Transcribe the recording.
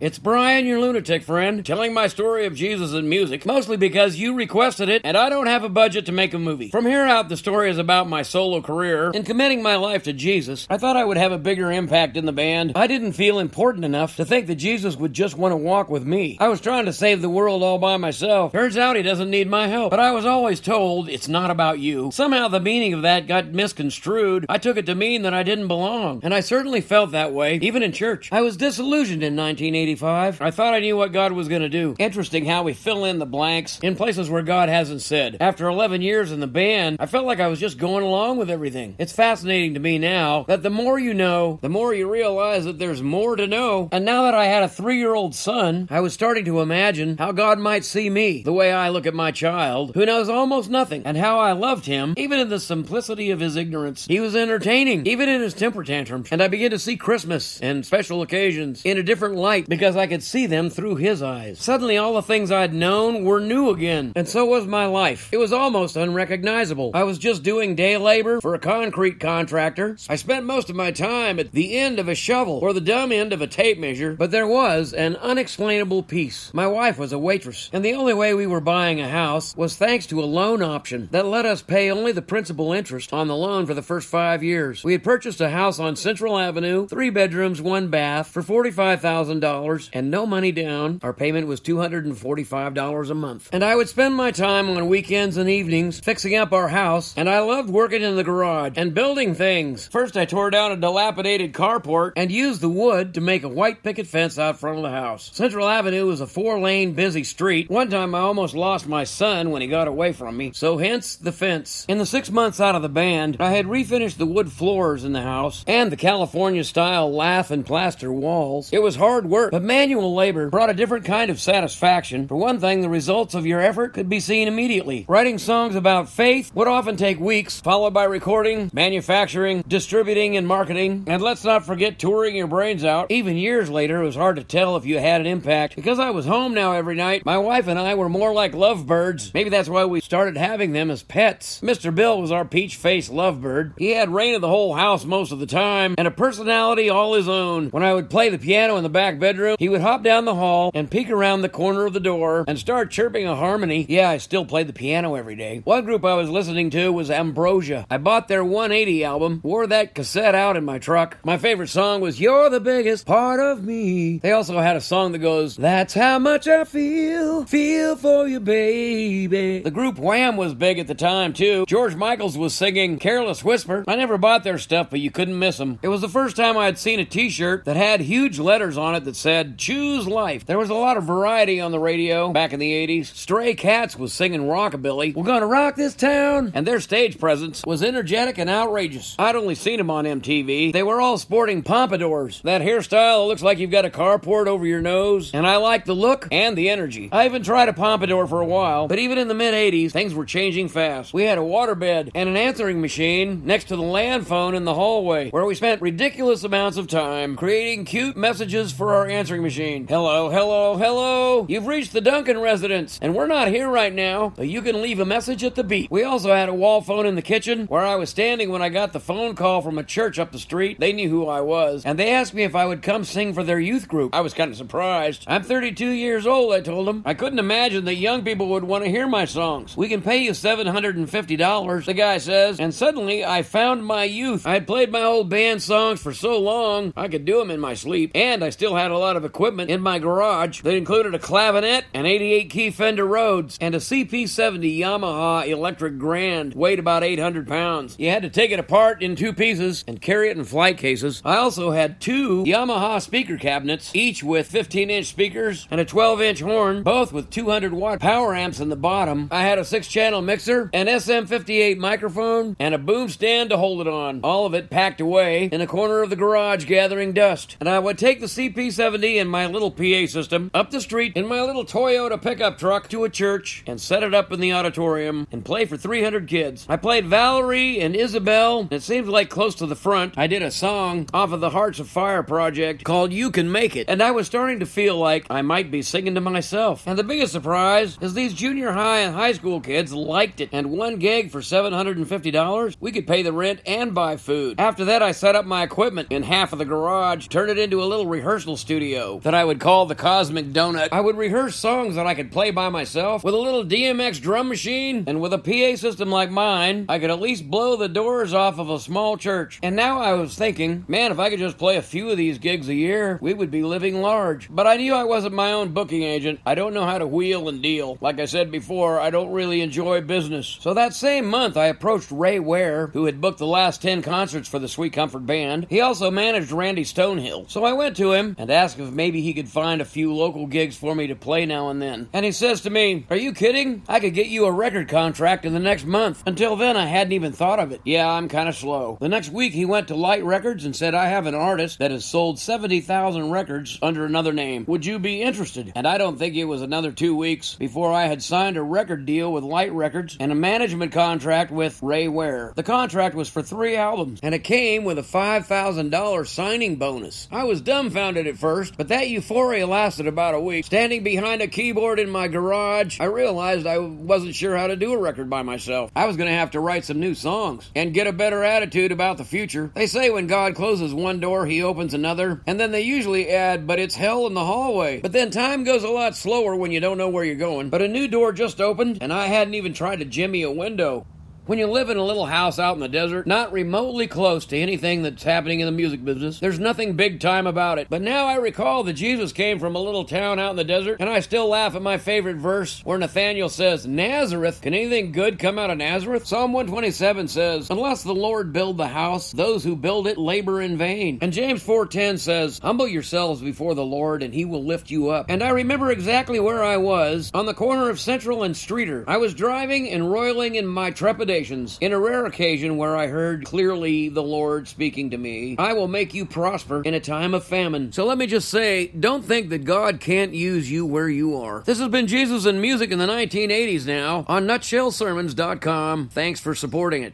It's Brian, your lunatic friend, telling my story of Jesus and music, mostly because you requested it and I don't have a budget to make a movie. From here out, the story is about my solo career. and committing my life to Jesus, I thought I would have a bigger impact in the band. I didn't feel important enough to think that Jesus would just want to walk with me. I was trying to save the world all by myself. Turns out he doesn't need my help. But I was always told it's not about you. Somehow the meaning of that got misconstrued. I took it to mean that I didn't belong. And I certainly felt that way, even in church. I was disillusioned in 1980. I thought I knew what God was going to do. Interesting how we fill in the blanks in places where God hasn't said. After 11 years in the band, I felt like I was just going along with everything. It's fascinating to me now that the more you know, the more you realize that there's more to know. And now that I had a three year old son, I was starting to imagine how God might see me, the way I look at my child, who knows almost nothing, and how I loved him, even in the simplicity of his ignorance. He was entertaining, even in his temper tantrums. And I began to see Christmas and special occasions in a different light because I could see them through his eyes. Suddenly, all the things I'd known were new again, and so was my life. It was almost unrecognizable. I was just doing day labor for a concrete contractor. I spent most of my time at the end of a shovel or the dumb end of a tape measure, but there was an unexplainable peace. My wife was a waitress, and the only way we were buying a house was thanks to a loan option that let us pay only the principal interest on the loan for the first five years. We had purchased a house on Central Avenue, three bedrooms, one bath, for $45,000 and no money down. Our payment was $245 a month. And I would spend my time on weekends and evenings fixing up our house, and I loved working in the garage and building things. First, I tore down a dilapidated carport and used the wood to make a white picket fence out front of the house. Central Avenue was a four lane busy street. One time I almost lost my son when he got away from me, so hence the fence. In the six months out of the band, I had refinished the wood floors in the house and the California style lath and plaster walls. It was hard work, but manual labor brought a different kind of satisfaction. For one thing, the results of your effort could be seen immediately. Writing songs about faith would often take weeks, followed by recording, manufacturing, distributing, and marketing. And let's not forget touring your brains out. Even years later, it was hard to tell if you had an impact. Because I was home now every night, my wife and I were more like lovebirds. Maybe that's why we started having them as pets. Mr. Bill was our peach faced lovebird. He had reign of the whole house most of the time, and a personality all his own. When I would play the piano in the back bedroom, he would hop down the hall and peek around the corner of the door and start chirping a harmony. Yeah, I still played the piano every day. One group I was listening to was Ambrosia. I bought their 180 album, wore that cassette out in my truck. My favorite song was You're the Biggest Part of Me. They also had a song that goes, That's how much I feel, feel for you, baby. The group Wham was big at the time, too. George Michaels was singing Careless Whisper. I never bought their stuff, but you couldn't miss them. It was the first time I had seen a t shirt that had huge letters on it that said, Choose Life. There was a lot of variety on the radio back in the 80s. Stray Cats was singing rockabilly. We're gonna rock this town. And their stage presence was energetic and outrageous. I'd only seen them on MTV. They were all sporting pompadours. That hairstyle looks like you've got a carport over your nose. And I liked the look and the energy. I even tried a pompadour for a while, but even in the mid 80s, things were changing fast. We had a waterbed and an answering machine next to the land phone in the hallway, where we spent ridiculous amounts of time creating cute messages for our answering machine. Hello, hello, hello. You've reached the Duncan residence, and we're not here right now, but you can leave a message at the beep. We also had a wall phone in the kitchen where I was standing when I got the phone call from a church up the street. They knew who I was, and they asked me if I would come sing for their youth group. I was kind of surprised. I'm 32 years old, I told them. I couldn't imagine that young people would want to hear my songs. We can pay you $750, the guy says, and suddenly I found my youth. I had played my old band songs for so long, I could do them in my sleep, and I still had a lot of equipment in my garage that included a clavinet, an 88 key Fender Rhodes, and a CP70 Yamaha Electric Grand, weighed about 800 pounds. You had to take it apart in two pieces and carry it in flight cases. I also had two Yamaha speaker cabinets, each with 15 inch speakers and a 12 inch horn, both with 200 watt power amps in the bottom. I had a six channel mixer, an SM58 microphone, and a boom stand to hold it on. All of it packed away in a corner of the garage gathering dust. And I would take the CP70 and my little PA system up the street in my little Toyota pickup truck to a church and set it up in the auditorium and play for 300 kids. I played Valerie and Isabel. It seemed like close to the front. I did a song off of the Hearts of Fire project called You Can Make It, and I was starting to feel like I might be singing to myself. And the biggest surprise is these junior high and high school kids liked it. And one gig for $750, we could pay the rent and buy food. After that, I set up my equipment in half of the garage, turned it into a little rehearsal studio studio that I would call the Cosmic Donut. I would rehearse songs that I could play by myself with a little DMX drum machine, and with a PA system like mine, I could at least blow the doors off of a small church. And now I was thinking, man, if I could just play a few of these gigs a year, we would be living large. But I knew I wasn't my own booking agent. I don't know how to wheel and deal. Like I said before, I don't really enjoy business. So that same month, I approached Ray Ware, who had booked the last 10 concerts for the Sweet Comfort Band. He also managed Randy Stonehill. So I went to him and asked if maybe he could find a few local gigs for me to play now and then. And he says to me, Are you kidding? I could get you a record contract in the next month. Until then, I hadn't even thought of it. Yeah, I'm kind of slow. The next week, he went to Light Records and said, I have an artist that has sold 70,000 records under another name. Would you be interested? And I don't think it was another two weeks before I had signed a record deal with Light Records and a management contract with Ray Ware. The contract was for three albums, and it came with a $5,000 signing bonus. I was dumbfounded at first, but that euphoria lasted about a week. Standing behind a keyboard in my garage, I realized I wasn't sure how to do a record by myself. I was going to have to write some new songs and get a better attitude about the future. They say when God closes one door, he opens another, and then they usually add, but it's hell in the hallway. But then time goes a lot slower when you don't know where you're going. But a new door just opened, and I hadn't even tried to jimmy a window. When you live in a little house out in the desert, not remotely close to anything that's happening in the music business, there's nothing big time about it. But now I recall that Jesus came from a little town out in the desert, and I still laugh at my favorite verse where Nathaniel says, Nazareth, can anything good come out of Nazareth? Psalm 127 says, Unless the Lord build the house, those who build it labor in vain. And James 4.10 says, Humble yourselves before the Lord, and he will lift you up. And I remember exactly where I was, on the corner of Central and Streeter. I was driving and roiling in my trepidation in a rare occasion where I heard clearly the Lord speaking to me, I will make you prosper in a time of famine. So let me just say, don't think that God can't use you where you are. This has been Jesus and Music in the 1980s now on NutshellSermons.com. Thanks for supporting it.